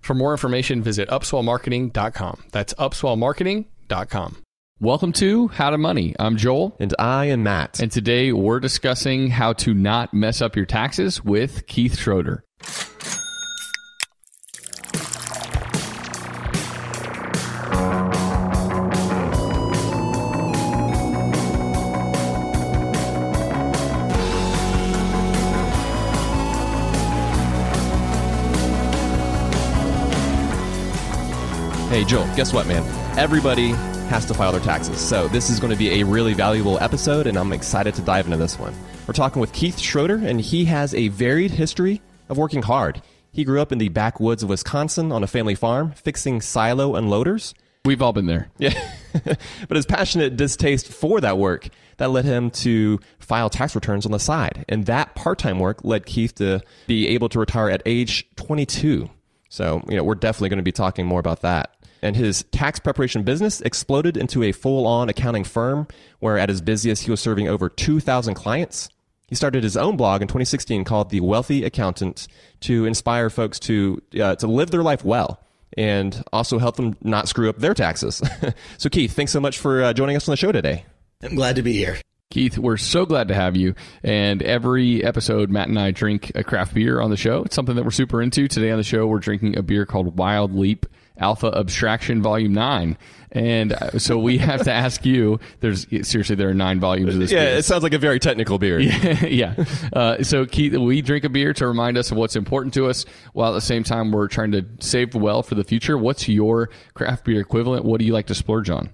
For more information, visit upswellmarketing.com. That's upswellmarketing.com. Welcome to How to Money. I'm Joel. And I am Matt. And today we're discussing how to not mess up your taxes with Keith Schroeder. Hey, Joel, guess what, man? Everybody has to file their taxes. So, this is going to be a really valuable episode, and I'm excited to dive into this one. We're talking with Keith Schroeder, and he has a varied history of working hard. He grew up in the backwoods of Wisconsin on a family farm, fixing silo unloaders. We've all been there. Yeah. but his passionate distaste for that work that led him to file tax returns on the side. And that part-time work led Keith to be able to retire at age 22. So, you know, we're definitely going to be talking more about that and his tax preparation business exploded into a full on accounting firm where, at his busiest, he was serving over 2,000 clients. He started his own blog in 2016 called The Wealthy Accountant to inspire folks to, uh, to live their life well and also help them not screw up their taxes. so, Keith, thanks so much for uh, joining us on the show today. I'm glad to be here. Keith, we're so glad to have you. And every episode, Matt and I drink a craft beer on the show. It's something that we're super into. Today on the show, we're drinking a beer called Wild Leap Alpha Abstraction Volume 9. And uh, so we have to ask you. There's seriously there are nine volumes of this. Yeah, beer. it sounds like a very technical beer. Yeah, yeah. Uh, so Keith, we drink a beer to remind us of what's important to us, while at the same time we're trying to save well for the future. What's your craft beer equivalent? What do you like to splurge on?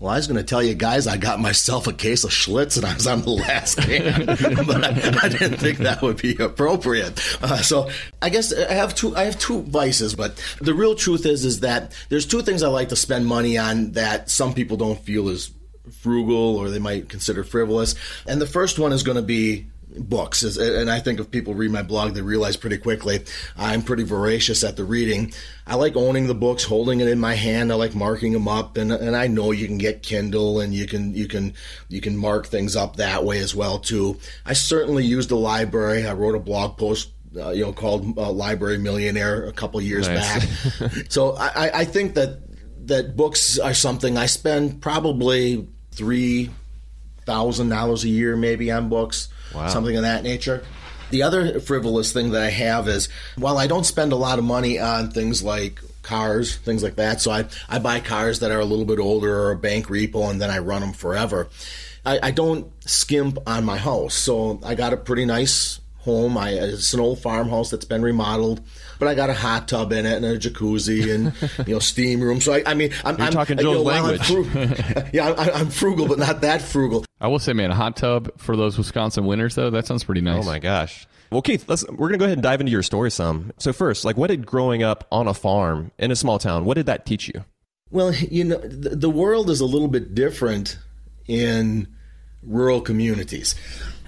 Well, I was going to tell you guys, I got myself a case of Schlitz and I was on the last can, but I, I, didn't think that would be appropriate. Uh, so I guess I have two. I have two vices, but the real truth is, is that there's two things I like to spend money on that some people don't feel is frugal or they might consider frivolous. And the first one is going to be books. And I think if people read my blog, they realize pretty quickly I'm pretty voracious at the reading. I like owning the books, holding it in my hand. I like marking them up, and and I know you can get Kindle and you can you can you can mark things up that way as well too. I certainly use the library. I wrote a blog post uh, you know, called uh, Library Millionaire a couple years nice. back. so I, I think that that books are something I spend probably three thousand dollars a year maybe on books, wow. something of that nature. The other frivolous thing that I have is while I don't spend a lot of money on things like cars, things like that. So I, I buy cars that are a little bit older or a bank repo and then I run them forever. I, I don't skimp on my house. So I got a pretty nice home. I, it's an old farmhouse that's been remodeled, but I got a hot tub in it and a jacuzzi and you know steam room. So I, I mean, I'm, You're I'm talking you know, while I'm language. yeah, I'm frugal, but not that frugal. I will say, man, a hot tub for those Wisconsin winters, though, that sounds pretty nice. Oh my gosh. Well, Keith, let's, we're gonna go ahead and dive into your story some. So first, like, what did growing up on a farm in a small town, what did that teach you? Well, you know, the, the world is a little bit different in rural communities.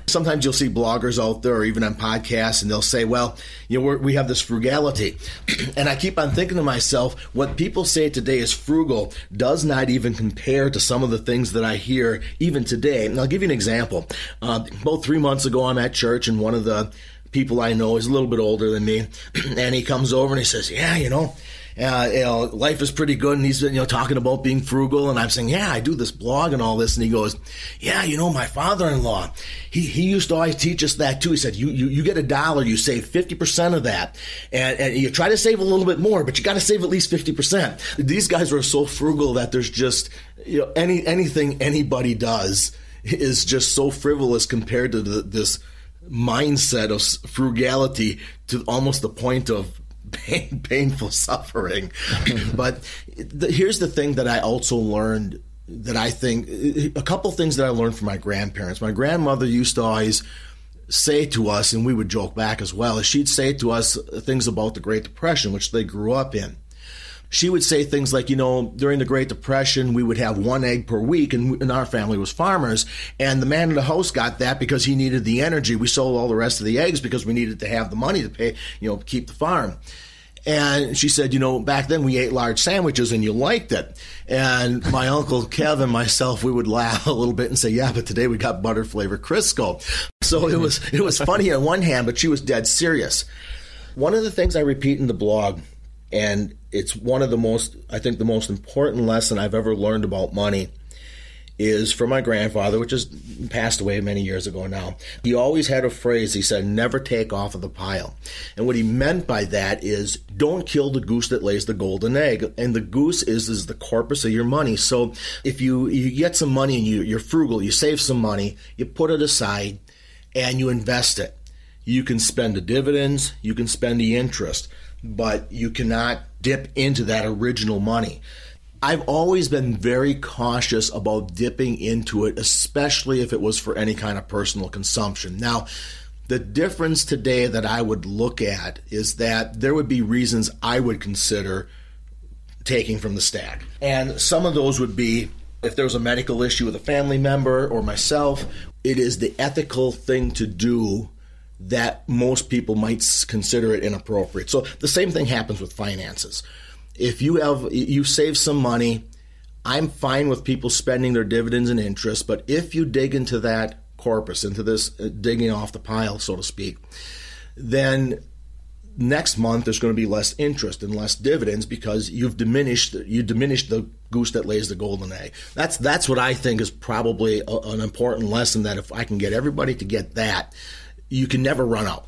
Sometimes you'll see bloggers out there or even on podcasts, and they'll say, Well, you know, we have this frugality. and I keep on thinking to myself, what people say today is frugal does not even compare to some of the things that I hear even today. And I'll give you an example. Uh, about three months ago, I'm at church, and one of the people I know is a little bit older than me, and he comes over and he says, Yeah, you know, uh, you know, life is pretty good. And he's, you know, talking about being frugal. And I'm saying, yeah, I do this blog and all this. And he goes, yeah, you know, my father-in-law, he, he used to always teach us that too. He said, you, you, you get a dollar, you save 50% of that. And, and you try to save a little bit more, but you got to save at least 50%. These guys are so frugal that there's just, you know, any, anything anybody does is just so frivolous compared to the, this mindset of frugality to almost the point of pain, painful suffering. Mm-hmm. but the, here's the thing that I also learned that I think a couple things that I learned from my grandparents. My grandmother used to always say to us, and we would joke back as well, is she'd say to us things about the Great Depression, which they grew up in. She would say things like, you know, during the Great Depression, we would have one egg per week, and, and our family was farmers. And the man in the house got that because he needed the energy. We sold all the rest of the eggs because we needed to have the money to pay, you know, keep the farm. And she said, you know, back then we ate large sandwiches and you liked it. And my uncle Kev and myself, we would laugh a little bit and say, yeah, but today we got butter flavor Crisco. So it was, it was funny on one hand, but she was dead serious. One of the things I repeat in the blog, and it's one of the most, I think the most important lesson I've ever learned about money is from my grandfather, which has passed away many years ago now. He always had a phrase. He said, never take off of the pile. And what he meant by that is don't kill the goose that lays the golden egg. And the goose is, is the corpus of your money. So if you, you get some money and you, you're frugal, you save some money, you put it aside and you invest it. You can spend the dividends, you can spend the interest, but you cannot dip into that original money. I've always been very cautious about dipping into it, especially if it was for any kind of personal consumption. Now, the difference today that I would look at is that there would be reasons I would consider taking from the stack. And some of those would be if there was a medical issue with a family member or myself, it is the ethical thing to do that most people might consider it inappropriate. So the same thing happens with finances if you have you save some money, I'm fine with people spending their dividends and interest. But if you dig into that corpus, into this uh, digging off the pile, so to speak, then next month there's going to be less interest and less dividends because you've diminished you diminished the goose that lays the golden egg. That's that's what I think is probably a, an important lesson that if I can get everybody to get that, you can never run out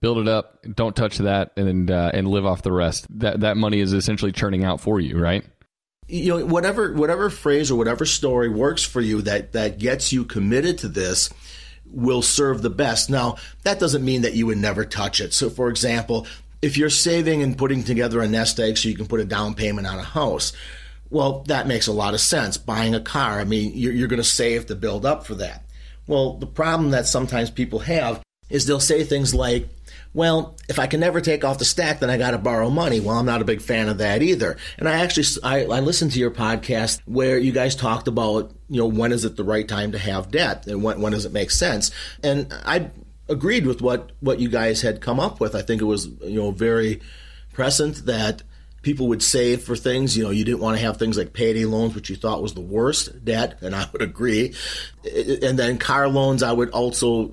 build it up, don't touch that, and uh, and live off the rest. That that money is essentially churning out for you, right? You know, whatever whatever phrase or whatever story works for you that that gets you committed to this will serve the best. Now, that doesn't mean that you would never touch it. So, for example, if you're saving and putting together a nest egg so you can put a down payment on a house, well, that makes a lot of sense. Buying a car, I mean, you're, you're going to save to build up for that. Well, the problem that sometimes people have is they'll say things like, well, if I can never take off the stack, then I got to borrow money. Well, I'm not a big fan of that either. And I actually, I, I, listened to your podcast where you guys talked about, you know, when is it the right time to have debt and when, when does it make sense? And I agreed with what, what you guys had come up with. I think it was, you know, very present that people would save for things. You know, you didn't want to have things like payday loans, which you thought was the worst debt, and I would agree. And then car loans, I would also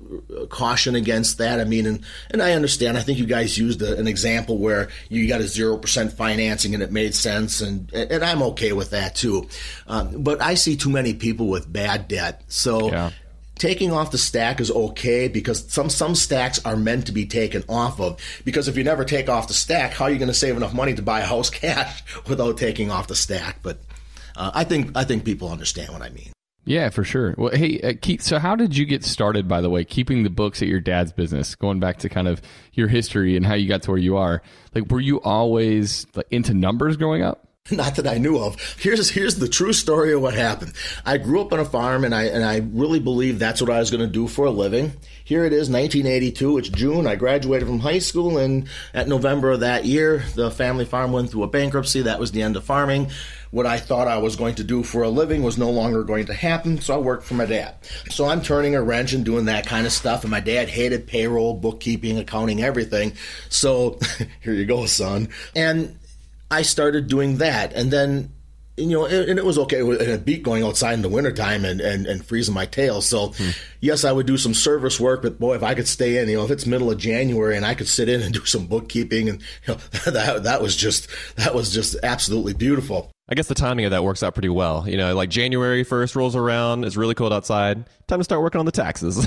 caution against that. I mean, and, and I understand. I think you guys used a, an example where you got a 0% financing and it made sense, and, and I'm okay with that too. Um, but I see too many people with bad debt. So. Yeah taking off the stack is okay because some some stacks are meant to be taken off of because if you never take off the stack how are you going to save enough money to buy a house cash without taking off the stack but uh, i think i think people understand what i mean Yeah, for sure. Well, hey, uh, Keith, so how did you get started, by the way, keeping the books at your dad's business, going back to kind of your history and how you got to where you are? Like, were you always like, into numbers growing up? not that I knew of. Here's here's the true story of what happened. I grew up on a farm, and I and I really believed that's what I was going to do for a living. Here it is, 1982. It's June. I graduated from high school, and at November of that year, the family farm went through a bankruptcy. That was the end of farming. What I thought I was going to do for a living was no longer going to happen, so I worked for my dad. So I'm turning a wrench and doing that kind of stuff, and my dad hated payroll, bookkeeping, accounting, everything. So here you go, son. And I started doing that, and then you know, and it was okay. And it beat going outside in the wintertime and, and, and freezing my tail. So, hmm. yes, I would do some service work, but boy, if I could stay in, you know, if it's middle of January and I could sit in and do some bookkeeping, and you know, that that was just that was just absolutely beautiful. I guess the timing of that works out pretty well. You know, like January 1st rolls around, it's really cold outside. Time to start working on the taxes.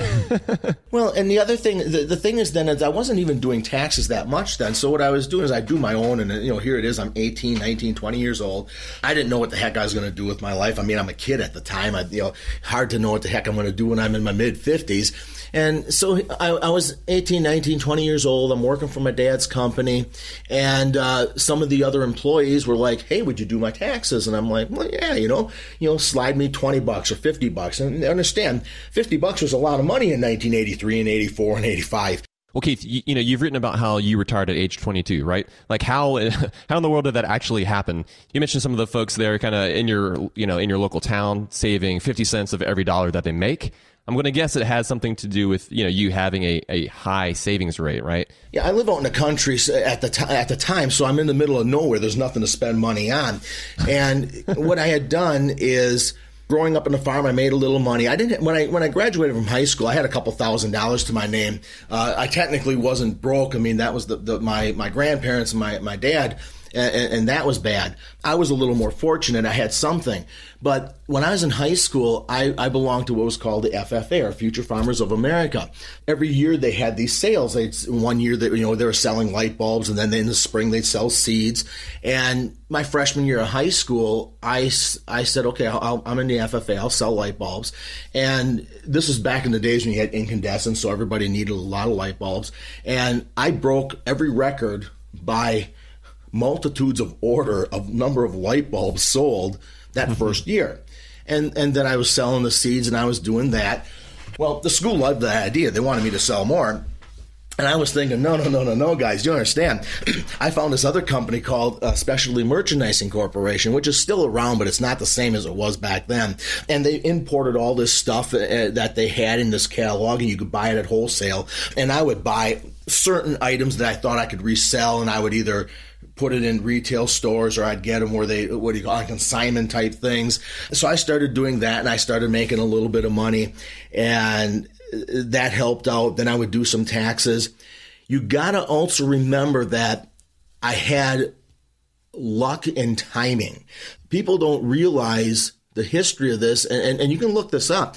well, and the other thing, the, the thing is then is I wasn't even doing taxes that much then. So what I was doing is I do my own and, you know, here it is. I'm 18, 19, 20 years old. I didn't know what the heck I was going to do with my life. I mean, I'm a kid at the time. I, you know, hard to know what the heck I'm going to do when I'm in my mid 50s. And so I, I, was 18, 19, 20 years old. I'm working for my dad's company. And uh, some of the other employees were like, hey, would you do my taxes? And I'm like, well, yeah, you know, you know, slide me 20 bucks or 50 bucks. And understand, 50 bucks was a lot of money in 1983 and 84 and 85. Well, Keith, you, you, know you've written about how you retired at age 22, right? Like how how in the world did that actually happen? You mentioned some of the folks there, kind of in your you know in your local town, saving 50 cents of every dollar that they make. I'm going to guess it has something to do with you know you having a, a high savings rate, right? Yeah, I live out in the country at the t- at the time, so I'm in the middle of nowhere. There's nothing to spend money on, and what I had done is growing up on the farm, I made a little money. I didn't when I when I graduated from high school, I had a couple thousand dollars to my name. Uh, I technically wasn't broke. I mean, that was the, the my my grandparents and my my dad and, and, that was bad. I was a little more fortunate. I had something. But when I was in high school, I, I belonged to what was called the FFA, or Future Farmers of America. Every year they had these sales. They'd, one year that you know they were selling light bulbs, and then in the spring they'd sell seeds. And my freshman year of high school, I, I said, okay, i am in the FFA. I'll sell light bulbs. And this was back in the days when you had incandescent, so everybody needed a lot of light bulbs. And I broke every record by multitudes of order of number of light bulbs sold that mm-hmm. first year. And and then I was selling the seeds and I was doing that. Well, the school loved the idea. They wanted me to sell more. And I was thinking, no, no, no, no, no, guys, you understand? I found this other company called uh, Specialty Merchandising Corporation, which is still around, but it's not the same as it was back then. And they imported all this stuff uh, that they had in this catalog, and you could buy it at wholesale. And I would buy certain items that I thought I could resell, and I would either put it in retail stores or I'd get them where they, what do you call it, consignment type things. So I started doing that and I started making a little bit of money and uh, that helped out. Then I would do some taxes. You got to also remember that I had luck and timing. People don't realize the history of this, and, and, and you can look this up.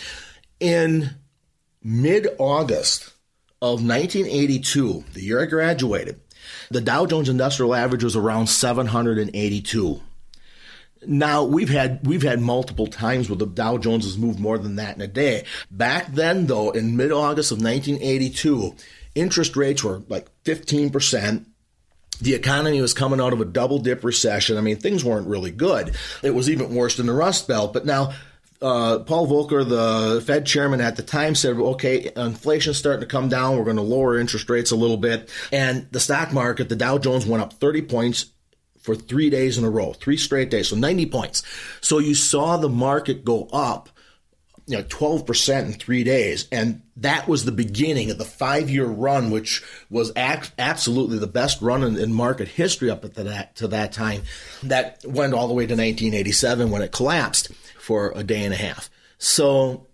In mid August of 1982, the year I graduated, the Dow Jones Industrial Average was around 782. Now we've had we've had multiple times where the Dow Jones has moved more than that in a day. Back then, though, in mid August of 1982, interest rates were like 15 percent. The economy was coming out of a double dip recession. I mean, things weren't really good. It was even worse than the Rust Belt. But now uh, Paul Volcker, the Fed chairman at the time, said, okay, inflation's starting to come down. We're going to lower interest rates a little bit. And the stock market, the Dow Jones went up 30 points for three days in a row, three straight days, so 90 points. So you saw the market go up you know 12% in 3 days and that was the beginning of the 5-year run which was ac- absolutely the best run in, in, market history up to that to that time that went all the way to 1987 when it collapsed for a day and a half. So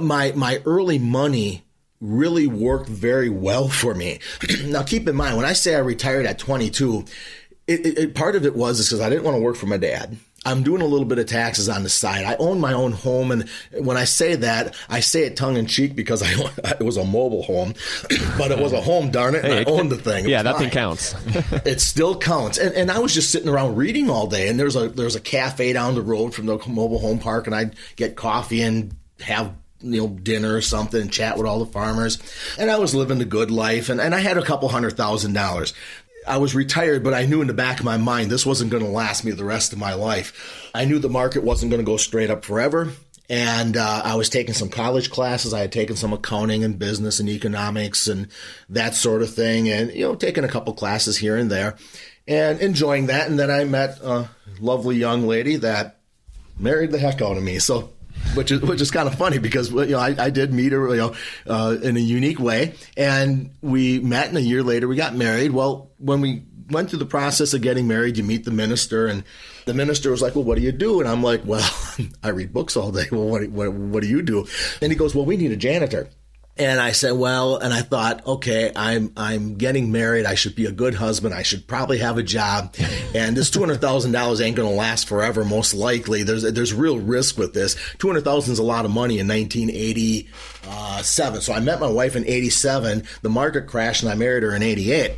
my my early money really worked very well for me. now keep in mind when I say I retired at 22, it, it, part of it was because I didn't want to work for my dad. I'm doing a little bit of taxes on the side. I own my own home, and when I say that, I say it tongue in cheek because I it was a mobile home, but it was a home, darn it, and I owned the thing. It yeah, that thing counts. it still counts. And, and I was just sitting around reading all day, and there's a there's a cafe down the road from the mobile home park, and I'd get coffee and have you know dinner or something and chat with all the farmers. And I was living the good life, and, and I had a couple hundred thousand dollars. I was retired, but I knew in the back of my mind this wasn't going to last me the rest of my life. I knew the market wasn't going to go straight up forever. And uh, I was taking some college classes. I had taken some accounting and business and economics and that sort of thing, and you know, taking a couple classes here and there, and enjoying that. And then I met a lovely young lady that married the heck out of me. So which is which is kind of funny because you know I, I did meet her you know uh, in a unique way, and we met, and a year later we got married. Well, when we went through the process of getting married, you meet the minister, and the minister was like, "Well, what do you do?" And I'm like, "Well, I read books all day. Well, what what what do you do?" And he goes, "Well, we need a janitor." And I said, well, and I thought, okay, I'm I'm getting married. I should be a good husband. I should probably have a job. And this two hundred thousand dollars ain't going to last forever, most likely. There's there's real risk with this. Two hundred thousand is a lot of money in 1987. Uh, so I met my wife in '87. The market crashed, and I married her in '88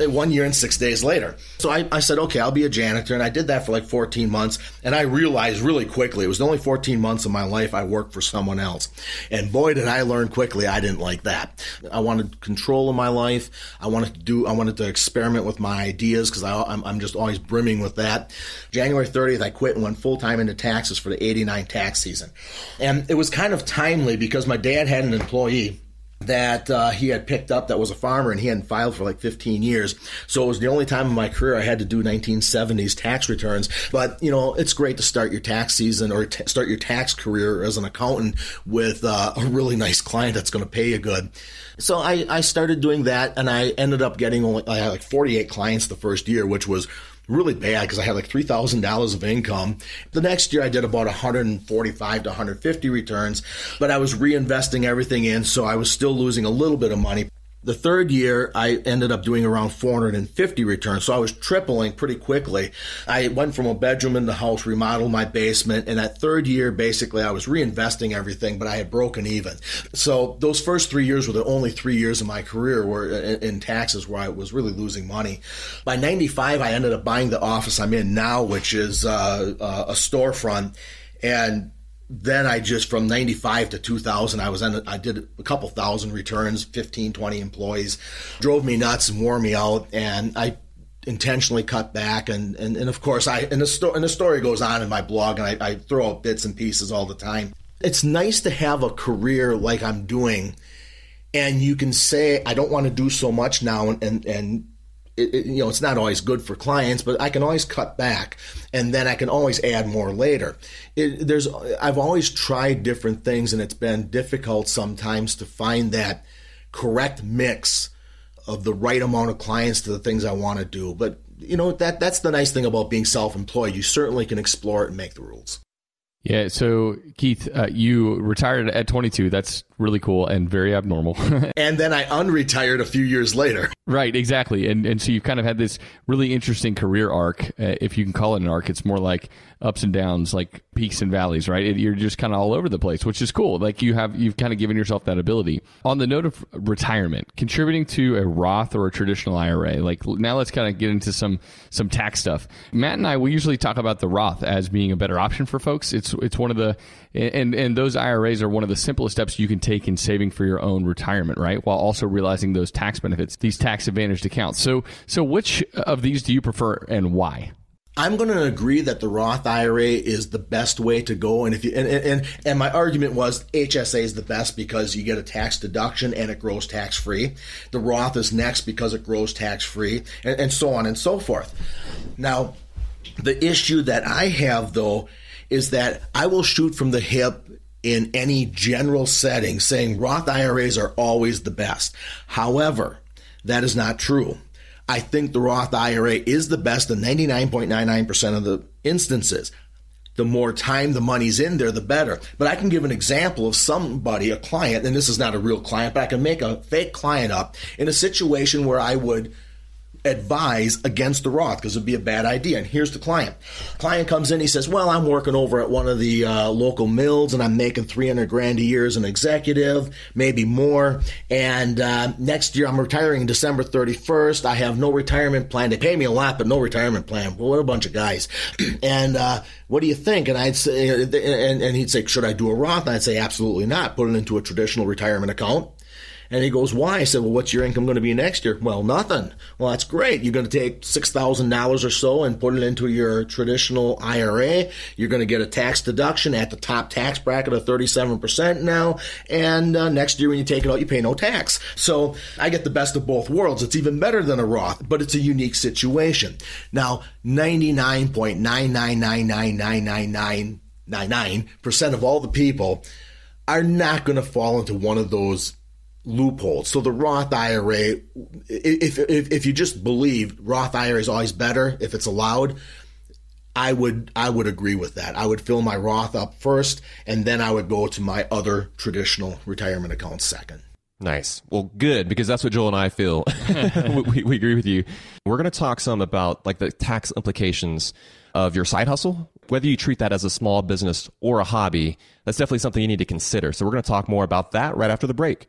Uh, one year and six days later. So I, I, said, okay, I'll be a janitor. And I did that for like 14 months. And I realized really quickly, it was only 14 months of my life I worked for someone else. And boy, did I learn quickly, I didn't like that. I wanted control of my life. I wanted to do, I wanted to experiment with my ideas because I'm, I'm just always brimming with that. January 30th, I quit and went full time into taxes for the 89 tax season. And it was kind of timely because my dad had an employee that uh, he had picked up that was a farmer and he hadn't filed for like 15 years. So it was the only time in my career I had to do 1970s tax returns. But, you know, it's great to start your tax season or t- start your tax career as an accountant with uh, a really nice client that's going to pay you good. So I, I started doing that and I ended up getting only, I had like 48 clients the first year, which was really bad because I had like three thousand dollars of income. The next year I did about 145 to 150 returns, but I was reinvesting everything in, so I was still losing a little bit of money. The third year, I ended up doing around 450 returns, so I was tripling pretty quickly. I went from a bedroom in the house, remodeled my basement, and that third year, basically, I was reinvesting everything, but I had broken even. So those first three years were the only three years of my career where in taxes where I was really losing money. By 95, I ended up buying the office I'm in now, which is uh, uh, a storefront, and then I just from 95 to 2000 I was on I did a couple thousand returns 15 20 employees drove me nuts and wore me out and I intentionally cut back and and, and of course I and the story and the story goes on in my blog and I, I throw out bits and pieces all the time. It's nice to have a career like I'm doing and you can say I don't want to do so much now and and, and it, it, you know, it's not always good for clients, but I can always cut back, and then I can always add more later. It, there's, I've always tried different things, and it's been difficult sometimes to find that correct mix of the right amount of clients to the things I want to do. But you know, that that's the nice thing about being self-employed. You certainly can explore it and make the rules. Yeah. So Keith, uh, you retired at 22. That's really cool and very abnormal. and then I unretired a few years later. Right, exactly. And and so you've kind of had this really interesting career arc, uh, if you can call it an arc. It's more like ups and downs, like peaks and valleys, right? It, you're just kind of all over the place, which is cool. Like you have you've kind of given yourself that ability. On the note of retirement, contributing to a Roth or a traditional IRA. Like now let's kind of get into some some tax stuff. Matt and I we usually talk about the Roth as being a better option for folks. It's it's one of the and and those IRAs are one of the simplest steps you can take in saving for your own retirement, right? While also realizing those tax benefits, these tax advantaged accounts. So so which of these do you prefer and why? I'm going to agree that the Roth IRA is the best way to go, and if you and, and and my argument was HSA is the best because you get a tax deduction and it grows tax free. The Roth is next because it grows tax free, and, and so on and so forth. Now, the issue that I have though is that I will shoot from the hip in any general setting saying Roth IRAs are always the best. However, that is not true. I think the Roth IRA is the best in 99.99% of the instances. The more time the money's in there, the better. But I can give an example of somebody, a client, and this is not a real client, but I can make a fake client up in a situation where I would advise against the Roth because it'd be a bad idea. And here's the client. Client comes in, he says, "Well, I'm working over at one of the uh, local mills, and I'm making 300 grand a year as an executive, maybe more. And uh, next year, I'm retiring December 31st. I have no retirement plan. They pay me a lot, but no retirement plan. Well, what a bunch of guys. and uh, what do you think?" And I'd say, and, and he'd say, "Should I do a Roth?" And I'd say, "Absolutely not. Put it into a traditional retirement account." And he goes, Why? I said, Well, what's your income going to be next year? Well, nothing. Well, that's great. You're going to take $6,000 or so and put it into your traditional IRA. You're going to get a tax deduction at the top tax bracket of 37% now. And uh, next year, when you take it out, you pay no tax. So I get the best of both worlds. It's even better than a Roth, but it's a unique situation. Now, 99.9999999% of all the people are not going to fall into one of those loopholes. So the Roth IRA, if, if, if you just believe Roth IRA is always better if it's allowed, I would I would agree with that. I would fill my Roth up first, and then I would go to my other traditional retirement accounts second. Nice. Well, good because that's what Joel and I feel. we, we agree with you. We're going to talk some about like the tax implications of your side hustle, whether you treat that as a small business or a hobby. That's definitely something you need to consider. So we're going to talk more about that right after the break.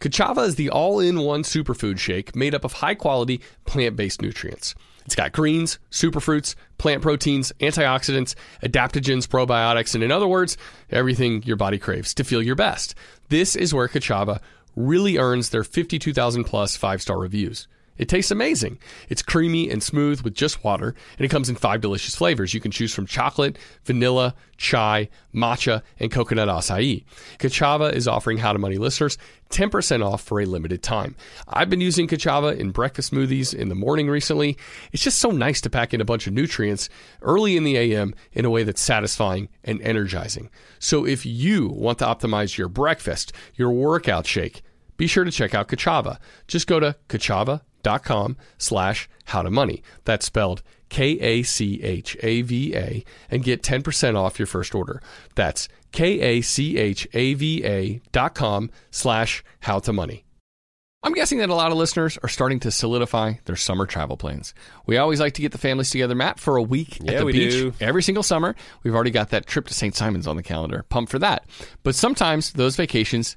Kachava is the all in one superfood shake made up of high quality plant based nutrients. It's got greens, superfruits, plant proteins, antioxidants, adaptogens, probiotics, and in other words, everything your body craves to feel your best. This is where Kachava really earns their 52,000 plus five star reviews. It tastes amazing. It's creamy and smooth with just water, and it comes in five delicious flavors. You can choose from chocolate, vanilla, chai, matcha, and coconut acai. Kachava is offering How to Money listeners 10% off for a limited time. I've been using Kachava in breakfast smoothies in the morning recently. It's just so nice to pack in a bunch of nutrients early in the AM in a way that's satisfying and energizing. So if you want to optimize your breakfast, your workout shake, be sure to check out Kachava. Just go to Kachava com slash how to money. That's spelled K A C H A V A and get 10% off your first order. That's K A C H A V A dot com slash how to money. I'm guessing that a lot of listeners are starting to solidify their summer travel plans. We always like to get the families together, Matt, for a week Yeah, at the we beach do. every single summer. We've already got that trip to St. Simon's on the calendar. Pumped for that. But sometimes those vacations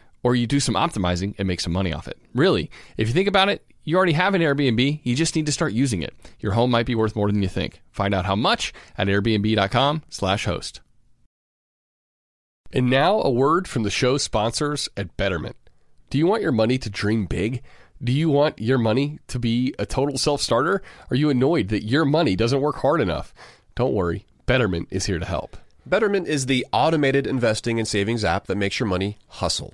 or you do some optimizing and make some money off it. Really, if you think about it, you already have an Airbnb, you just need to start using it. Your home might be worth more than you think. Find out how much at airbnb.com/host. And now a word from the show sponsors at Betterment. Do you want your money to dream big? Do you want your money to be a total self-starter? Are you annoyed that your money doesn't work hard enough? Don't worry, Betterment is here to help. Betterment is the automated investing and savings app that makes your money hustle.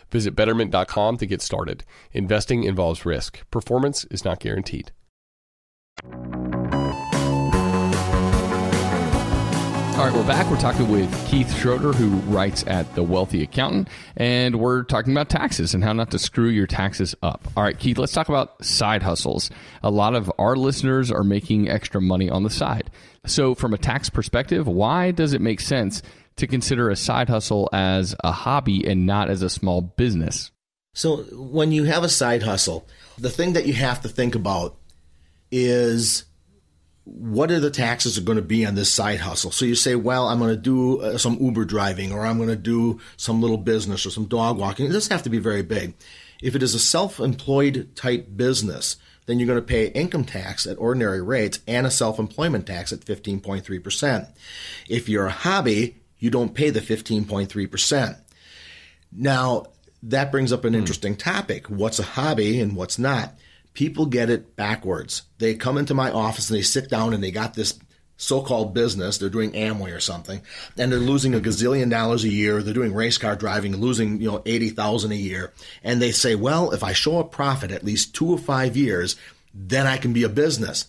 Visit betterment.com to get started. Investing involves risk, performance is not guaranteed. All right, we're back. We're talking with Keith Schroeder, who writes at The Wealthy Accountant, and we're talking about taxes and how not to screw your taxes up. All right, Keith, let's talk about side hustles. A lot of our listeners are making extra money on the side. So, from a tax perspective, why does it make sense to consider a side hustle as a hobby and not as a small business? So, when you have a side hustle, the thing that you have to think about is what are the taxes are going to be on this side hustle? So you say, well, I'm going to do uh, some Uber driving or I'm going to do some little business or some dog walking. It doesn't have to be very big. If it is a self-employed type business, then you're going to pay income tax at ordinary rates and a self-employment tax at 15.3%. If you're a hobby, you don't pay the 15.3%. Now, that brings up an hmm. interesting topic. What's a hobby and what's not? people get it backwards. They come into my office and they sit down and they got this so-called business. They're doing Amway or something, and they're losing a hmm. gazillion dollars a year. They're doing race car driving, losing you know eighty thousand a year, and they say, "Well, if I show a profit at least two or five years, then I can be a business."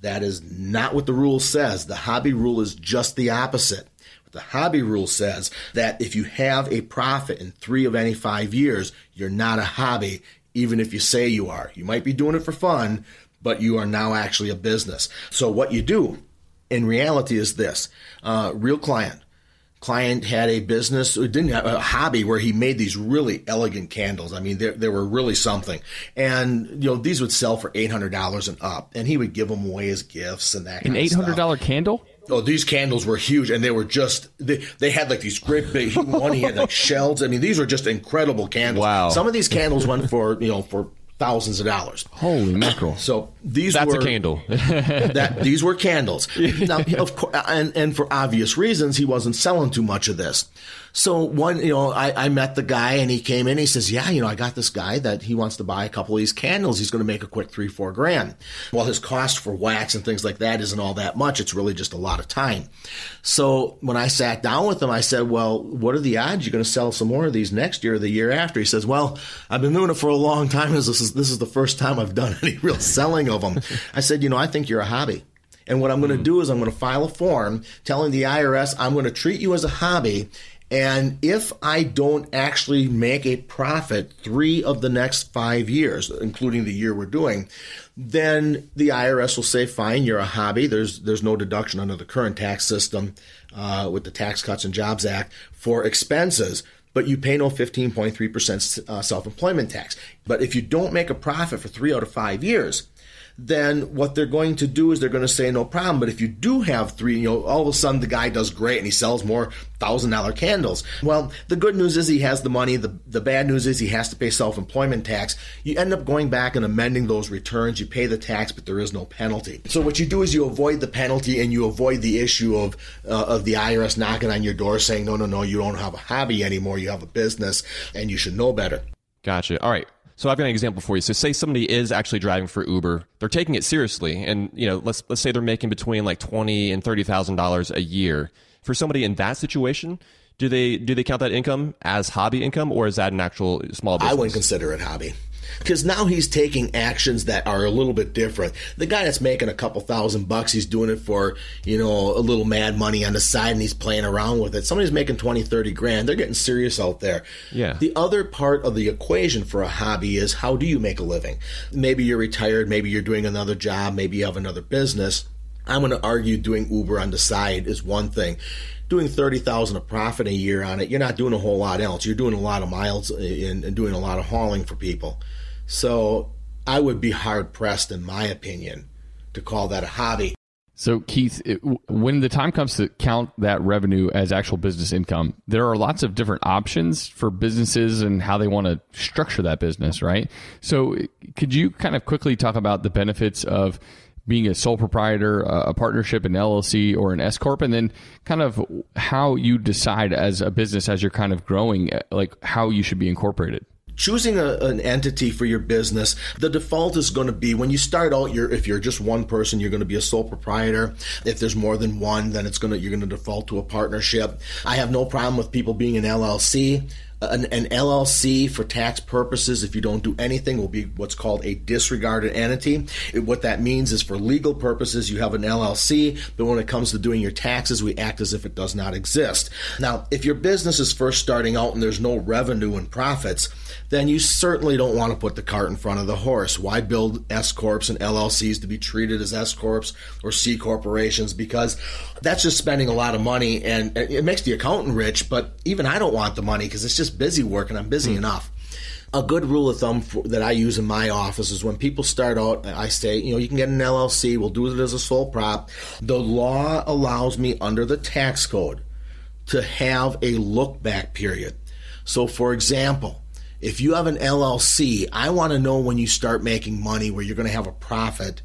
That is not what the rule says. The hobby rule is just the opposite. The hobby rule says that if you have a profit in three of any five years, you're not a hobby even if you say you are. You might be doing it for fun, but you are now actually a business. So what you do in reality is this uh, real client. Client had a business, didn't have a hobby where he made these really elegant candles. I mean, they, they were really something. And, you know, these would sell for $800 and up. And he would give them away as gifts and that An $800 candle? Oh, these candles were huge, and they were just they, they had like these great big one. He had like shells. I mean, these were just incredible candles. Wow. Some of these candles went for you know for thousands of dollars. Holy mackerel! So these That's were a candle. that these were candles. Now, of course, and and for obvious reasons, he wasn't selling too much of this. So one, you know, I, I met the guy and he came in. He says, "Yeah, you know, I got this guy that he wants to buy a couple of these candles. He's going to make a quick three, four grand. Well, his cost for wax and things like that isn't all that much. It's really just a lot of time. So when I sat down with him, I said, "Well, what are the odds you're going to sell some more of these next year or the year after?" He says, "Well, I've been doing it for a long time. This is this is the first time I've done any real selling of them." I said, "You know, I think you're a hobby." And what I'm going to hmm. do is I'm going to file a form telling the IRS I'm going to treat you as a hobby and if I don't actually make a profit three of the next five years, including the year we're doing, then the IRS will say, "Fine, you're a hobby. There's there's no deduction under the current tax system uh, with the Tax Cuts and Jobs Act for expenses." But you pay no 15.3% uh, self employment tax. But if you don't make a profit for three out of five years, then what they're going to do is they're going to say no problem. But if you do have three, you know, all of a sudden the guy does great and he sells more thousand dollar candles. Well, the good news is he has the money. The the bad news is he has to pay self employment tax. You end up going back and amending those returns. You pay the tax, but there is no penalty. So what you do is you avoid the penalty and you avoid the issue of uh, of the IRS knocking on your door saying no, no, no, you don't have a hobby anymore. You have a business, and you should know better. Gotcha. All right. So I've got an example for you. So say somebody is actually driving for Uber. They're taking it seriously, and you know, let's let's say they're making between like twenty and thirty thousand dollars a year. For somebody in that situation, do they do they count that income as hobby income, or is that an actual small business? I wouldn't consider it hobby. Because now he's taking actions that are a little bit different. The guy that's making a couple thousand bucks, he's doing it for, you know, a little mad money on the side and he's playing around with it. Somebody's making 20, 30 grand. They're getting serious out there. Yeah. The other part of the equation for a hobby is how do you make a living? Maybe you're retired, maybe you're doing another job, maybe you have another business. I'm going to argue doing Uber on the side is one thing doing 30,000 a profit a year on it, you're not doing a whole lot else. You're doing a lot of miles and, and doing a lot of hauling for people. So I would be hard pressed, in my opinion, to call that a hobby. So, Keith, it, when the time comes to count that revenue as actual business income, there are lots of different options for businesses and how they want to structure that business, right? So, could you kind of quickly talk about the benefits of being a sole proprietor, a partnership, an LLC, or an S corp, and then kind of how you decide as a business as you're kind of growing, uh, like how you should be incorporated? choosing a, an entity for your business, the default is going to be when you start out, you're, if you're just one person, you're going to be a sole proprietor. If there's more than one, then it's going to, you're going to default to a partnership. I have no problem with people being an LLC. An, an, LLC for tax purposes, if you don't do anything, will be what's called a disregarded entity. It, what that means is for legal purposes, you have an LLC, but when it comes to doing your taxes, we act as if it does not exist. Now, if your business is first starting out and there's no revenue and profits, then you certainly don't want to put the cart in front of the horse. Why build S corps and LLCs to be treated as S corps or C corporations? Because that's just spending a lot of money, and it makes the accountant rich. But even I don't want the money because it's just busy work, and I'm busy mm. enough. A good rule of thumb for, that I use in my office is when people start out, I say, you know, you can get an LLC. We'll do it as a sole prop. The law allows me under the tax code to have a look back period. So, for example, if you have an LLC, I want to know when you start making money where you're going to have a profit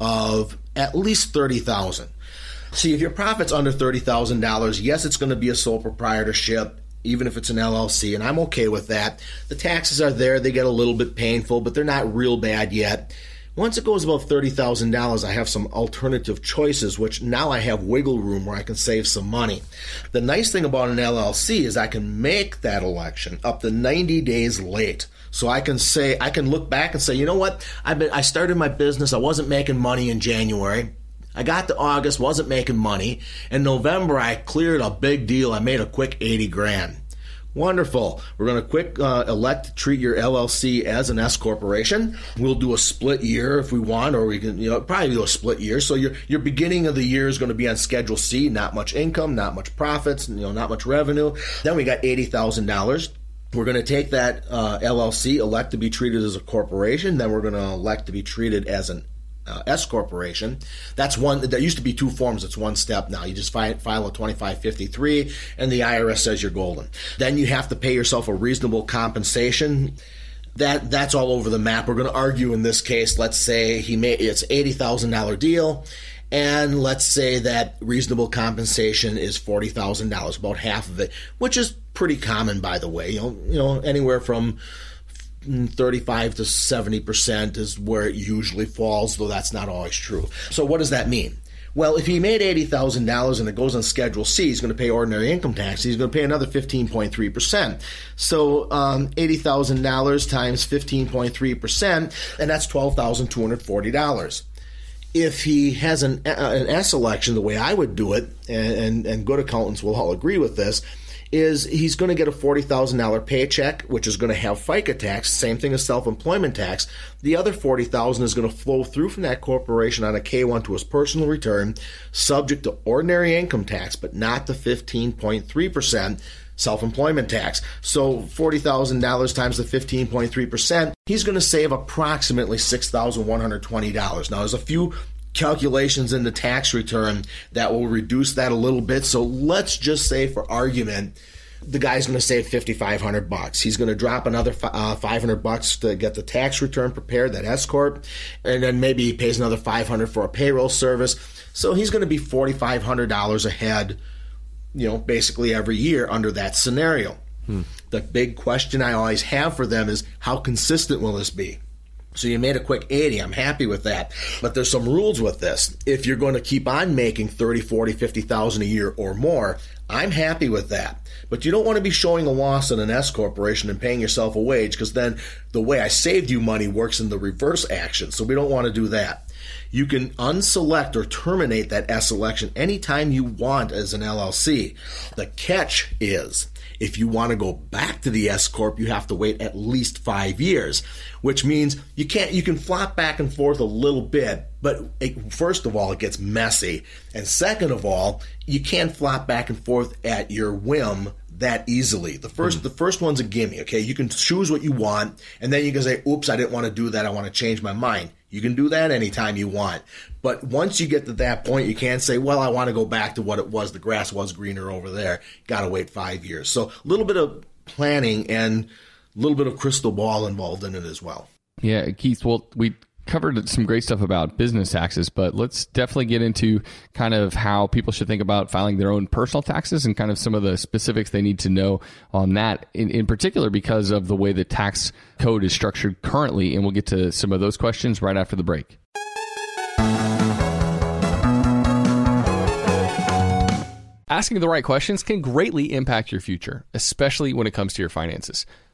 of at least 30,000. See, if your profit's under $30,000, yes, it's going to be a sole proprietorship even if it's an LLC, and I'm okay with that. The taxes are there, they get a little bit painful, but they're not real bad yet. Once it goes above $30,000, I have some alternative choices, which now I have wiggle room where I can save some money. The nice thing about an LLC is I can make that election up to 90 days late. So I can say, I can look back and say, you know what? I've been, I started my business. I wasn't making money in January. I got to August, wasn't making money. In November, I cleared a big deal. I made a quick 80 grand. Wonderful. We're going to quick uh, elect to treat your LLC as an S corporation. We'll do a split year if we want, or we can you know probably do a split year. So your your beginning of the year is going to be on Schedule C. Not much income, not much profits, you know, not much revenue. Then we got eighty thousand dollars. We're going to take that uh, LLC, elect to be treated as a corporation. Then we're going to elect to be treated as an uh, S corporation. That's one. There used to be two forms. It's one step now. You just file, file a 2553, and the IRS says you're golden. Then you have to pay yourself a reasonable compensation. That that's all over the map. We're going to argue in this case. Let's say he made it's eighty thousand dollar deal. And let's say that reasonable compensation is forty thousand dollars, about half of it, which is pretty common, by the way. You know, you know, anywhere from 35 to 70% is where it usually falls, though that's not always true. So, what does that mean? Well, if he made $80,000 and it goes on Schedule C, he's going to pay ordinary income tax. He's going to pay another 15.3%. So um, $80,000 times 15.3%, and that's $12,240. If he has an, an S election, the way I would do it, and, and, and good accountants will all agree with this, is he's going to get a $40,000 paycheck, which is going to have FICA tax, same thing as self-employment tax. The other 40,000 is going to flow through from that corporation on a K1 to his personal return, subject to ordinary income tax, but not the 15.3% self-employment tax. So $40,000 times the 15.3%, he's going to save approximately $6,120. Now there's a few calculations in the tax return that will reduce that a little bit. So let's just say, for argument, the guy's going to save 5500 bucks. He's going to drop another uh, 500 bucks to get the tax return prepared, that S corp, and then maybe he pays another 500 for a payroll service. So he's going to be $4500 ahead, you know, basically every year under that scenario. Hmm. The big question I always have for them is how consistent will this be? So you made a quick 80. I'm happy with that. But there's some rules with this. If you're going to keep on making 30, 40, 50,000 a year or more, I'm happy with that. But you don't want to be showing a loss in an S corporation and paying yourself a wage because then the way I saved you money works in the reverse action. So we don't want to do that. You can unselect or terminate that S election anytime you want as an LLC. The catch is if you want to go back to the S corp, you have to wait at least five years, which means you can't. You can flop back and forth a little bit, but it, first of all, it gets messy, and second of all, you can't flop back and forth at your whim that easily. The first, mm. the first one's a gimme. Okay, you can choose what you want, and then you can say, "Oops, I didn't want to do that. I want to change my mind." You can do that anytime you want. But once you get to that point, you can't say, well, I want to go back to what it was. The grass was greener over there. Got to wait five years. So a little bit of planning and a little bit of crystal ball involved in it as well. Yeah, Keith, well, we covered some great stuff about business taxes, but let's definitely get into kind of how people should think about filing their own personal taxes and kind of some of the specifics they need to know on that in, in particular because of the way the tax code is structured currently. And we'll get to some of those questions right after the break. Asking the right questions can greatly impact your future, especially when it comes to your finances.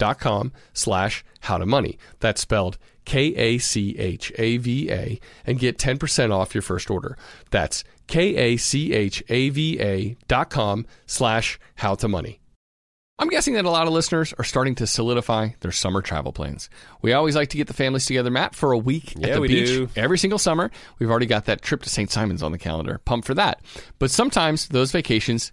dot com slash how to money. That's spelled K A C H A V A and get 10% off your first order. That's K A C H A V A dot com slash how to money. I'm guessing that a lot of listeners are starting to solidify their summer travel plans. We always like to get the families together, Matt, for a week Yeah, at the we beach do. every single summer. We've already got that trip to St. Simon's on the calendar. Pumped for that. But sometimes those vacations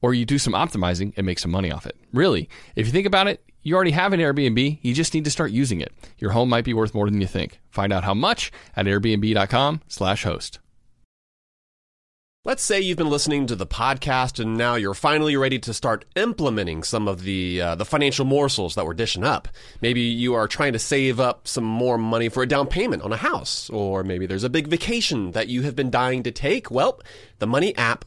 or you do some optimizing and make some money off it. Really, if you think about it, you already have an Airbnb, you just need to start using it. Your home might be worth more than you think. Find out how much at airbnb.com/host. Let's say you've been listening to the podcast and now you're finally ready to start implementing some of the uh, the financial morsels that we're dishing up. Maybe you are trying to save up some more money for a down payment on a house, or maybe there's a big vacation that you have been dying to take. Well, the money app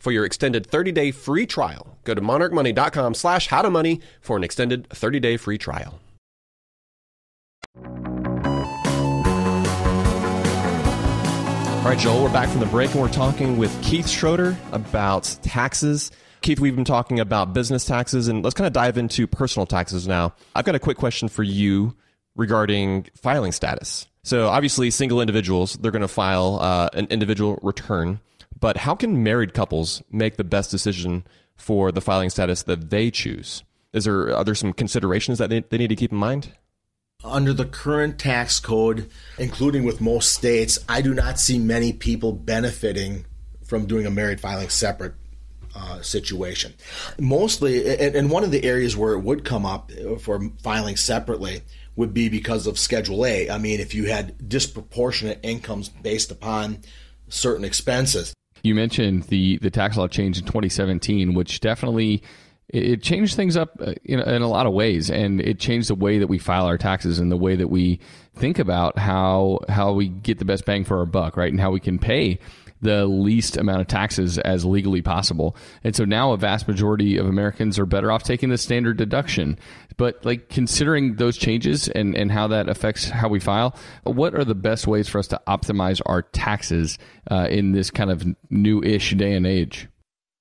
for your extended 30 day free trial. Go to monarchmoney.com slash how to money for an extended 30 day free trial. All right, Joel, we're back from the break and we're talking with Keith Schroeder about taxes. Keith, we've been talking about business taxes and let's kind of dive into personal taxes now. I've got a quick question for you regarding filing status. So, obviously, single individuals, they're going to file uh, an individual return, but how can married couples make the best decision for the filing status that they choose? Is there are there some considerations that they, they need to keep in mind? Under the current tax code, including with most states, I do not see many people benefiting from doing a married filing separate uh, situation. Mostly, and, and one of the areas where it would come up for filing separately would be because of Schedule A. I mean, if you had disproportionate incomes based upon certain expenses. You mentioned the the tax law change in 2017, which definitely it changed things up uh, in, in, a lot of ways, and it changed the way that we file our taxes and the way that we think about how how we get the best bang for our buck, right, and how we can pay the least amount of taxes as legally possible. And so now a vast majority of Americans are better off taking the standard deduction. But like considering those changes and, and how that affects how we file, what are the best ways for us to optimize our taxes uh, in this kind of new ish day and age?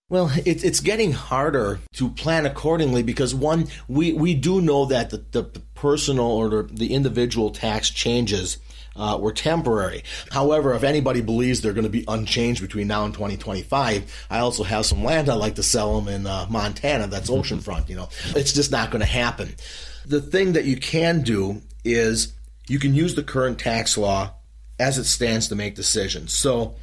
Well, it, it's getting harder to plan accordingly because one, we, we do know that the, the, personal or the individual tax changes uh, were temporary. However, if anybody believes they're going to be unchanged between now and 2025, I also have some land I'd like to sell them in uh, Montana. That's oceanfront. You know, it's just not going to happen. The thing that you can do is you can use the current tax law as it stands to make decisions. So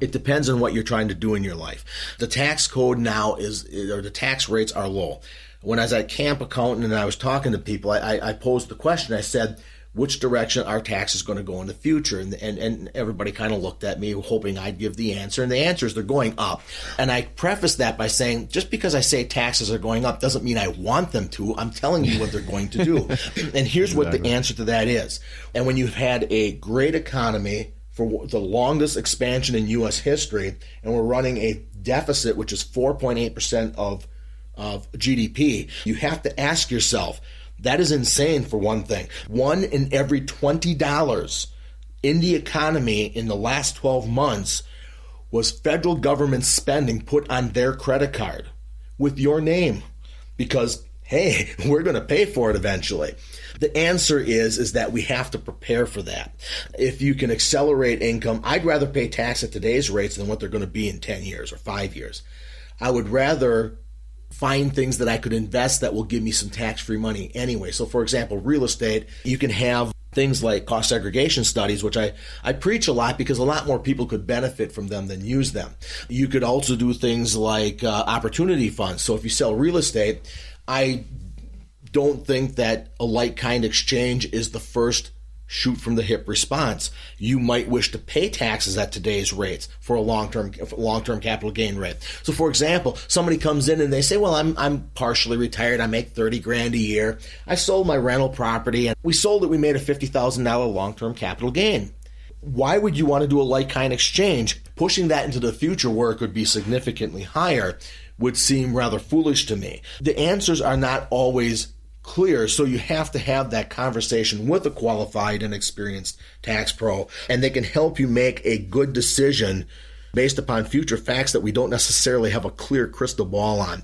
it depends on what you're trying to do in your life. The tax code now is, or the tax rates are low. When I was at Camp Accountant and I was talking to people, I, I posed the question. I said, which direction our tax is going to go in the future. And, and, and everybody kind of looked at me hoping I'd give the answer. And the answer is they're going up. And I preface that by saying, just because I say taxes are going up doesn't mean I want them to. I'm telling you what they're going to do. and here's what the answer to that is. And when you've had a great economy for the longest expansion in U.S. history, and we're running a deficit, which is 4.8% of, of GDP, you have to ask yourself, that is insane for one thing. One in every $20 in the economy in the last 12 months was federal government spending put on their credit card with your name because hey, we're going to pay for it eventually. The answer is is that we have to prepare for that. If you can accelerate income, I'd rather pay tax at today's rates than what they're going to be in 10 years or 5 years. I would rather find things that I could invest that will give me some tax free money anyway. So, for example, real estate, you can have things like cost segregation studies, which I, I preach a lot because a lot more people could benefit from them than use them. You could also do things like uh, opportunity funds. So, if you sell real estate, I don't think that a like kind exchange is the first shoot from the hip response. You might wish to pay taxes at today's rates for a long term long term capital gain rate. So, for example, somebody comes in and they say, "Well, I'm I'm partially retired. I make thirty grand a year. I sold my rental property and we sold it. We made a fifty thousand dollar long term capital gain." Why would you want to do a like kind exchange? Pushing that into the future where it could be significantly higher would seem rather foolish to me. The answers are not always clear. So you have to have that conversation with a qualified and experienced tax pro, and they can help you make a good decision based upon future facts that we don't necessarily have a clear crystal ball on.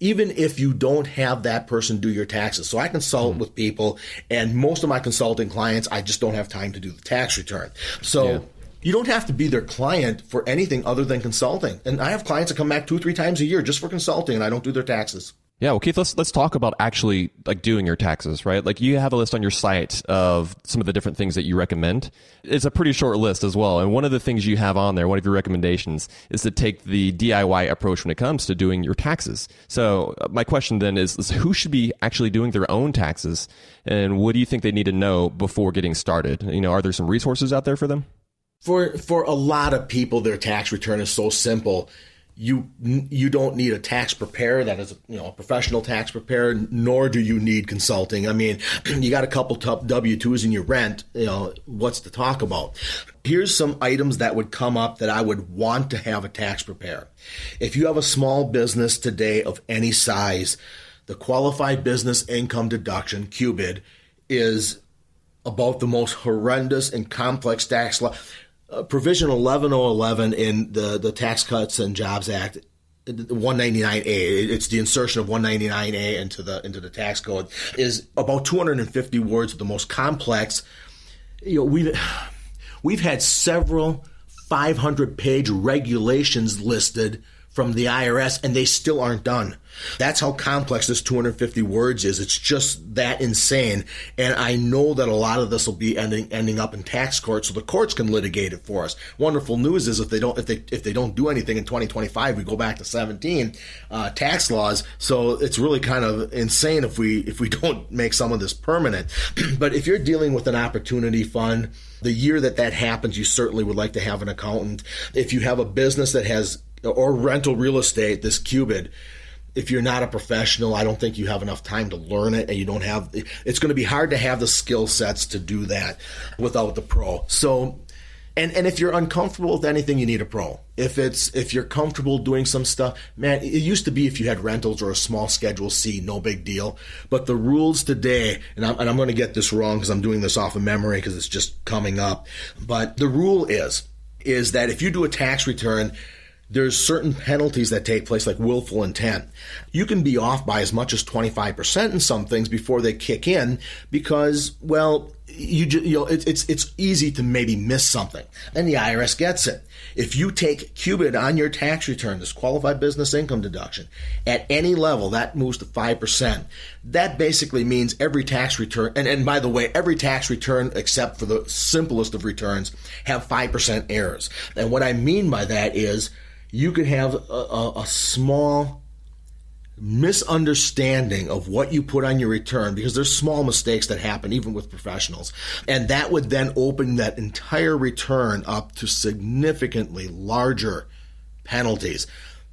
Even if you don't have that person do your taxes. So I consult mm with people, and most of my consulting clients, I just don't have time to do the tax return. So yeah you don't have to be their client for anything other than consulting. And I have clients that come back two, or three times a year just for consulting, and I don't do their taxes. Yeah, well, Keith, let's let's talk about actually like doing your taxes, right? Like you have a list on your site of some of the different things that you recommend. It's a pretty short list as well, and one of the things you have on there, one of your recommendations, is to take the DIY approach when it comes to doing your taxes. So uh, my question then is, is who should be actually doing their own taxes, and what do you think they need to know before getting started? You know, are there some resources out there for them? For for a lot of people, their tax return is so simple you you don't need a tax preparer that is you know a professional tax preparer nor do you need consulting. I mean you got a couple w2s in your rent you know what's to talk about? Here's some items that would come up that i would want to have a tax preparer. If you have a small business today of any size the qualified business income deduction QBID is about the most horrendous and complex tax law uh, provision 11011 in the, the Tax Cuts and Jobs Act 199A, it's the insertion of 199A into the into the tax code is about 250 words, the most complex. You know, we've we've had several 500 page regulations listed from the IRS and they still aren't done. That's how complex this 250 words is. It's just that insane. And I know that a lot of this will be ending ending up in tax court so the courts can litigate it for us. Wonderful news is if they don't if they if they don't do anything in 2025, we go back to 17 uh, tax laws. So it's really kind of insane if we if we don't make some of this permanent. but if you're dealing with an opportunity fund, the year that that happens, you certainly would like to have an accountant. If you have a business that has or rental real estate, this QBID, if you're not a professional, I don't think you have enough time to learn it and you don't have it's going to be hard to have the skill sets to do that without the pro. So and and if you're uncomfortable with anything you need a pro. If it's if you're comfortable doing some stuff, man, it used to be if you had rentals or a small schedule C, no big deal. But the rules today, and I'm, and I'm going to get this wrong because I'm doing this off of memory because it's just coming up. But the rule is is that if you do a tax return there's certain penalties that take place, like willful intent. You can be off by as much as 25% in some things before they kick in because, well, you, you know, it, it's, it's easy to maybe miss something. And the IRS gets it. If you take QBID on your tax return, this qualified business income deduction, at any level, that moves to 5%. That basically means every tax return, and, and by the way, every tax return except for the simplest of returns have 5% errors. And what I mean by that is you could have a, a, a small misunderstanding of what you put on your return because there's small mistakes that happen even with professionals. And that would then open that entire return up to significantly larger penalties.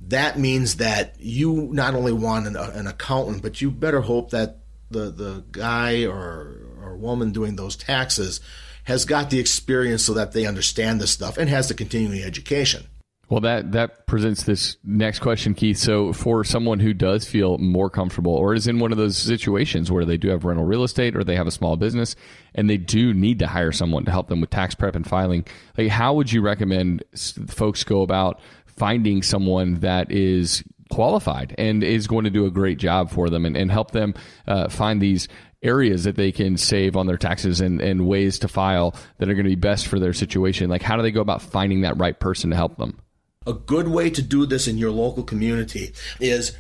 That means that you not only want an, an accountant but you better hope that the the guy or or woman doing those taxes has got the experience so that they understand this stuff and has the continuing education well, that that presents this next question, Keith. So, for someone who does feel more comfortable, or is in one of those situations where they do have rental real estate, or they have a small business, and they do need to hire someone to help them with tax prep and filing, like how would you recommend folks go about finding someone that is qualified and is going to do a great job for them and, and help them uh, find these areas that they can save on their taxes and, and ways to file that are going to be best for their situation? Like, how do they go about finding that right person to help them? A good way to do this in your local community is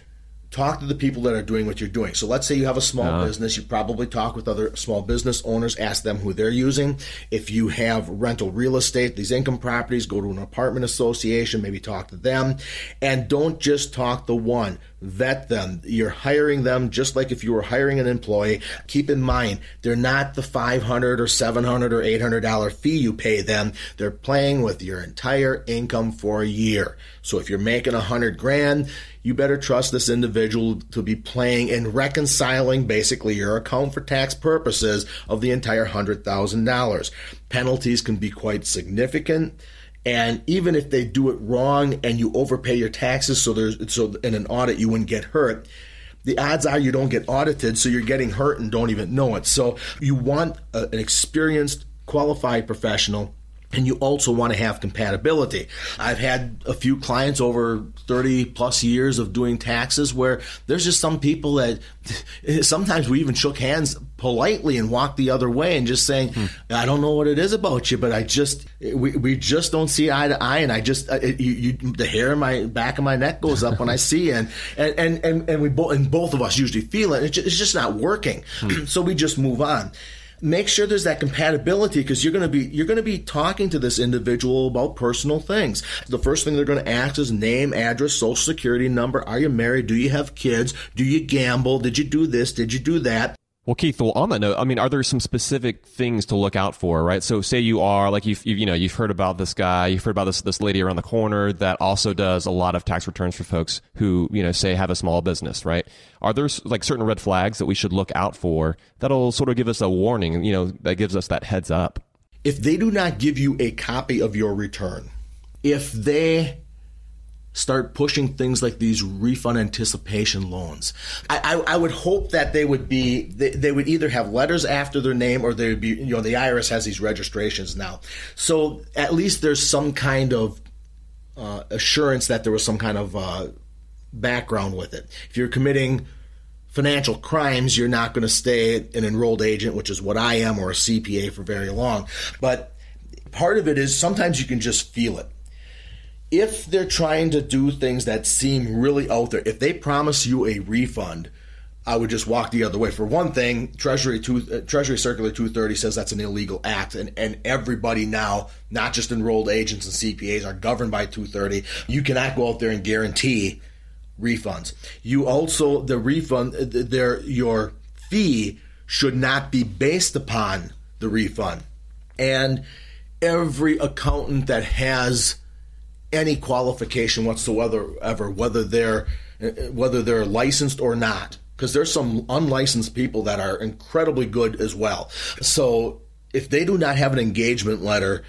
talk to the people that are doing what you're doing. So let's say you have a small uh-huh. business, you probably talk with other small business owners, ask them who they're using. If you have rental real estate, these income properties, go to an apartment association, maybe talk to them. And don't just talk to one vet them. You're hiring them just like if you were hiring an employee. Keep in mind, they're not the 500 or 700 or 800 dollar fee you pay them. They're playing with your entire income for a year. So if you're making a hundred grand, you better trust this individual to be playing and reconciling basically your account for tax purposes of the entire hundred thousand dollars. Penalties can be quite significant. And even if they do it wrong and you overpay your taxes, so there's so in an audit you wouldn't get hurt, the odds are you don't get audited, so you're getting hurt and don't even know it. So you want a, an experienced, qualified professional and you also want to have compatibility. I've had a few clients over 30 plus years of doing taxes where there's just some people that sometimes we even shook hands politely and walked the other way and just saying, hmm. I don't know what it is about you, but I just, we, we just don't see eye to eye. And I just, you, you, the hair in my back of my neck goes up when I see you. And, and, and, and we both, and both of us usually feel it. It's just not working. Hmm. so we just move on make sure there's that compatibility because you're going to be you're going to be talking to this individual about personal things. The first thing they're going to ask is name, address, social security number. Are you married? Do you have kids? Do you gamble? Did you do this? Did you do that? Well, Keith, well, on that note, I mean, are there some specific things to look out for, right? So, say you are like you've, you've you know you've heard about this guy, you've heard about this this lady around the corner that also does a lot of tax returns for folks who you know say have a small business, right? Are there like certain red flags that we should look out for that'll sort of give us a warning, you know, that gives us that heads up? If they do not give you a copy of your return, if they start pushing things like these refund anticipation loans. I, I, I, would hope that they would be they, they would either have letters after their name or they would be you know the IRS has these registrations now, so at least there's some kind of uh, assurance that there was some kind of uh, background with it. If you're committing financial crimes, you're not going to stay an enrolled agent, which is what I am, or a CPA for very long. But part of it is sometimes you can just feel it if they're trying to do things that seem really out there, if they promise you a refund, I would just walk the other way. For one thing, Treasury two, uh, Treasury Circular 230 says that's an illegal act, and, and everybody now, not just enrolled agents and CPAs, are governed by 230. You cannot go out there and guarantee refunds. You also the refund, uh, their your fee should not be based upon the refund, and every accountant that has any qualification whatsoever, ever, whether they're whether they're licensed or not, because there's some unlicensed people that are incredibly good as well. So if they do not have an engagement letter,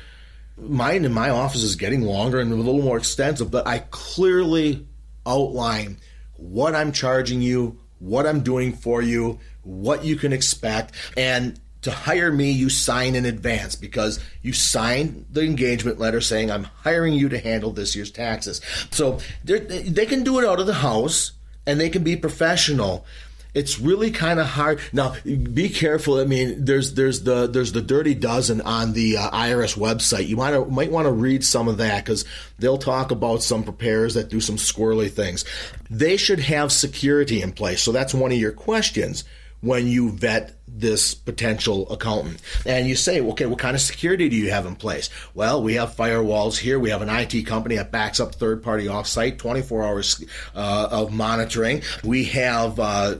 mine in my office is getting longer and a little more extensive, but I clearly outline what I'm charging you, what I'm doing for you, what you can expect, and to hire me, you sign in advance because you sign the engagement letter saying, I'm hiring you to handle this year's taxes. So they can do it out of the house and they can be professional. It's really kind of hard. Now, be careful. I mean, there's there's the there's the dirty dozen on the uh, IRS website. You might might want to read some of that because they'll talk about some preparers that do some squirrely things. They should have security in place. So that's one of your questions when you vet this potential accountant. And you say, okay, what kind of security do you have in place? Well, we have firewalls here. We have an IT company that backs up third party offsite, 24 hours uh, of monitoring. We have uh,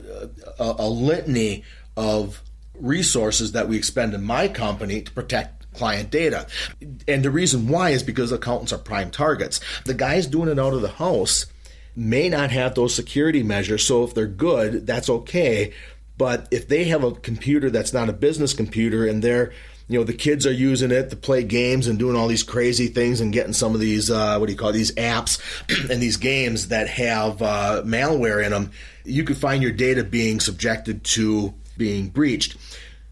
a, a litany of resources that we expend in my company to protect client data. And the reason why is because accountants are prime targets. The guys doing it out of the house may not have those security measures. So if they're good, that's okay. But if they have a computer that's not a business computer and they're you know the kids are using it to play games and doing all these crazy things and getting some of these uh, what do you call it, these apps and these games that have uh, malware in them you could find your data being subjected to being breached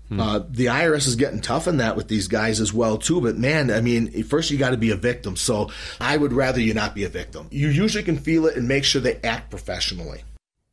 hmm. uh, the IRS is getting tough on that with these guys as well too. But man, I mean, first you got to be a victim. So I would rather you not be a victim. You usually can feel it and make sure they act professionally.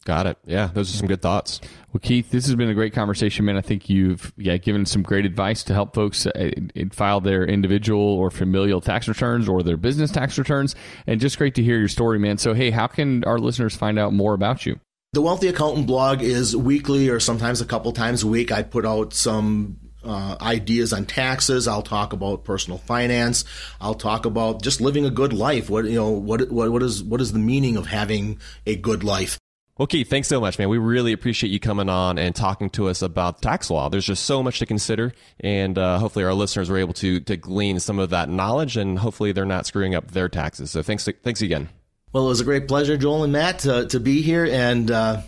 Got it. Yeah, those are some good thoughts. Well, Keith, this has been a great conversation, man. I think you've yeah given some great advice to help folks uh, file their individual or familial tax returns or their business tax returns, and just great to hear your story, man. So, hey, how can our listeners find out more about you? The Wealthy Accountant blog is weekly or sometimes a couple times a week. I put out some uh, ideas on taxes. I'll talk about personal finance. I'll talk about just living a good life. What you know, what what what is what is the meaning of having a good life? Well, Keith, thanks so much, man. We really appreciate you coming on and talking to us about tax law. There's just so much to consider, and uh, hopefully our listeners were able to to glean some of that knowledge, and hopefully they're not screwing up their taxes. So thanks, thanks again. Well, it was a great pleasure, Joel and Matt, to, to be here, and uh,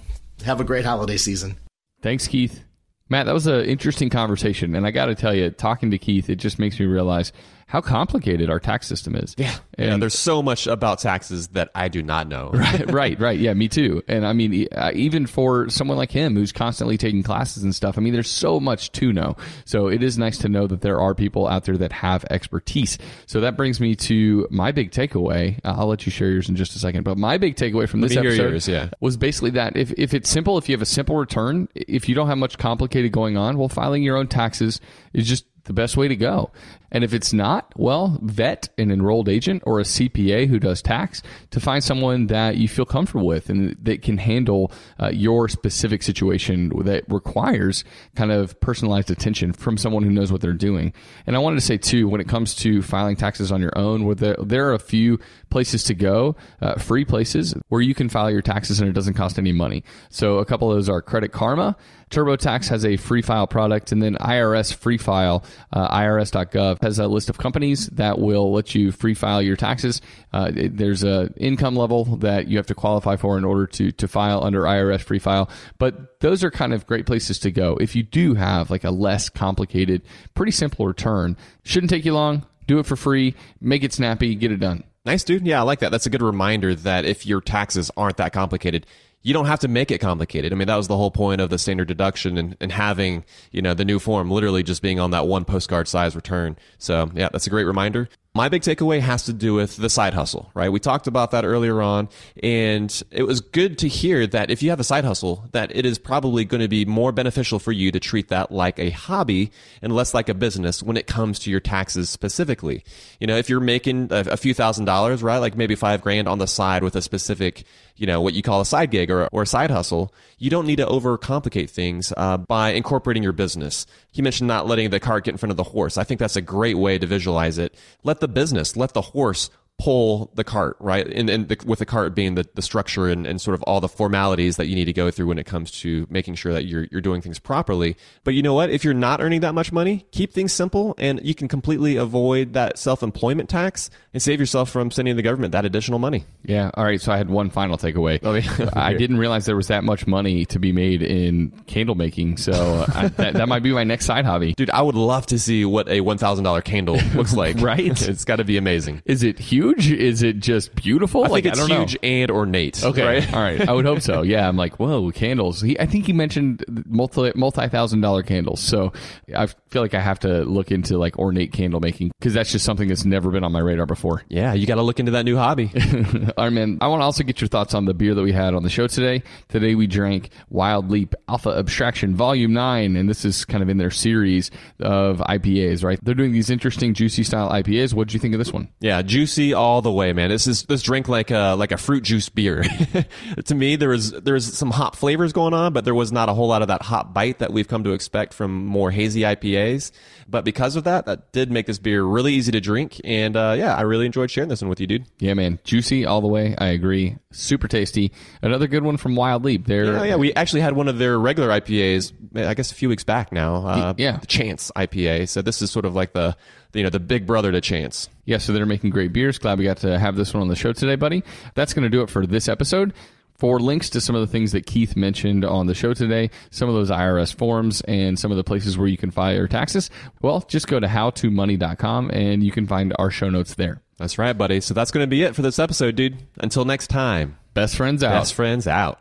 have a great holiday season. Thanks, Keith. Matt, that was an interesting conversation, and I got to tell you, talking to Keith, it just makes me realize how complicated our tax system is. Yeah. And yeah, there's so much about taxes that I do not know. right, right, right. Yeah, me too. And I mean, uh, even for someone like him who's constantly taking classes and stuff, I mean, there's so much to know. So it is nice to know that there are people out there that have expertise. So that brings me to my big takeaway. Uh, I'll let you share yours in just a second. But my big takeaway from this episode yours, yeah. was basically that if, if it's simple, if you have a simple return, if you don't have much complicated going on, well, filing your own taxes is just the best way to go. And if it's not, well, vet an enrolled agent or a CPA who does tax to find someone that you feel comfortable with and that can handle uh, your specific situation that requires kind of personalized attention from someone who knows what they're doing. And I wanted to say too, when it comes to filing taxes on your own, where there, there are a few places to go, uh, free places where you can file your taxes and it doesn't cost any money. So a couple of those are Credit Karma. TurboTax has a free file product, and then IRS Free File, uh, IRS.gov has a list of companies that will let you free file your taxes. Uh, there's a income level that you have to qualify for in order to to file under IRS Free File, but those are kind of great places to go if you do have like a less complicated, pretty simple return. Shouldn't take you long. Do it for free. Make it snappy. Get it done. Nice, dude. Yeah, I like that. That's a good reminder that if your taxes aren't that complicated, you don't have to make it complicated. I mean, that was the whole point of the standard deduction and, and having, you know, the new form literally just being on that one postcard size return. So, yeah, that's a great reminder. My big takeaway has to do with the side hustle, right? We talked about that earlier on, and it was good to hear that if you have a side hustle, that it is probably going to be more beneficial for you to treat that like a hobby and less like a business when it comes to your taxes specifically. You know, if you're making a, few thousand dollars, right, like maybe five grand on the side with a specific you know, what you call a side gig or, or a side hustle, you don't need to overcomplicate things uh, by incorporating your business. He mentioned not letting the cart get in front of the horse. I think that's a great way to visualize it. Let the business, let the horse pull the cart, right? And, and the, with the cart being the, the structure and, and sort of all the formalities that you need to go through when it comes to making sure that you're, you're doing things properly. But you know what? If you're not earning that much money, keep things simple and you can completely avoid that self-employment tax and save yourself from sending the government that additional money. Yeah. All right. So I had one final takeaway. Oh, yeah. I didn't realize there was that much money to be made in candle making. So I, that, that might be my next side hobby. Dude, I would love to see what a $1,000 candle looks like. Right? It's got to be amazing. Is it huge? Is it just beautiful? I like think it's I don't huge know. and ornate. Okay. Right? All right. I would hope so. Yeah. I'm like, whoa, candles. He, I think he mentioned multi multi thousand dollar candles. So I feel like I have to look into like ornate candle making because that's just something that's never been on my radar before. Yeah, you got to look into that new hobby. All right, man. I want to also get your thoughts on the beer that we had on the show today. Today we drank Wild Leap Alpha Abstraction Volume 9, and this is kind of in their series of IPAs, right? They're doing these interesting, juicy style IPAs. What did you think of this one? Yeah, juicy all the way, man. This is this drink like a like a fruit juice beer. to me, there was there was some hop flavors going on, but there was not a whole lot of that hop bite that we've come to expect from more hazy IPAs. But because of that, that did make this beer really easy to drink, and uh, yeah, I really enjoyed sharing this one with you, dude. Yeah, man. Juicy all the way. I agree. Super tasty. Another good one from Wild Leap. They're Yeah, yeah, we actually had one of their regular IPAs, I guess a few weeks back now. Uh, Yeah. the Chance IPA. So this is sort of like the you know the big brother to Chance. Yeah, so they're making great beers. Glad we got to have this one on the show today, buddy. That's going to do it for this episode. For links to some of the things that Keith mentioned on the show today, some of those IRS forms, and some of the places where you can file your taxes, well, just go to howtomoney.com and you can find our show notes there. That's right, buddy. So that's going to be it for this episode, dude. Until next time, Best friends out. best friends out.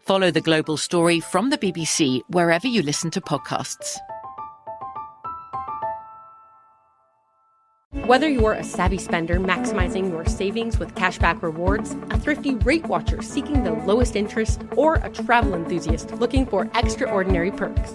Follow The Global Story from the BBC wherever you listen to podcasts. Whether you're a savvy spender maximizing your savings with cashback rewards, a thrifty rate watcher seeking the lowest interest, or a travel enthusiast looking for extraordinary perks,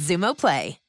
Xumo Play.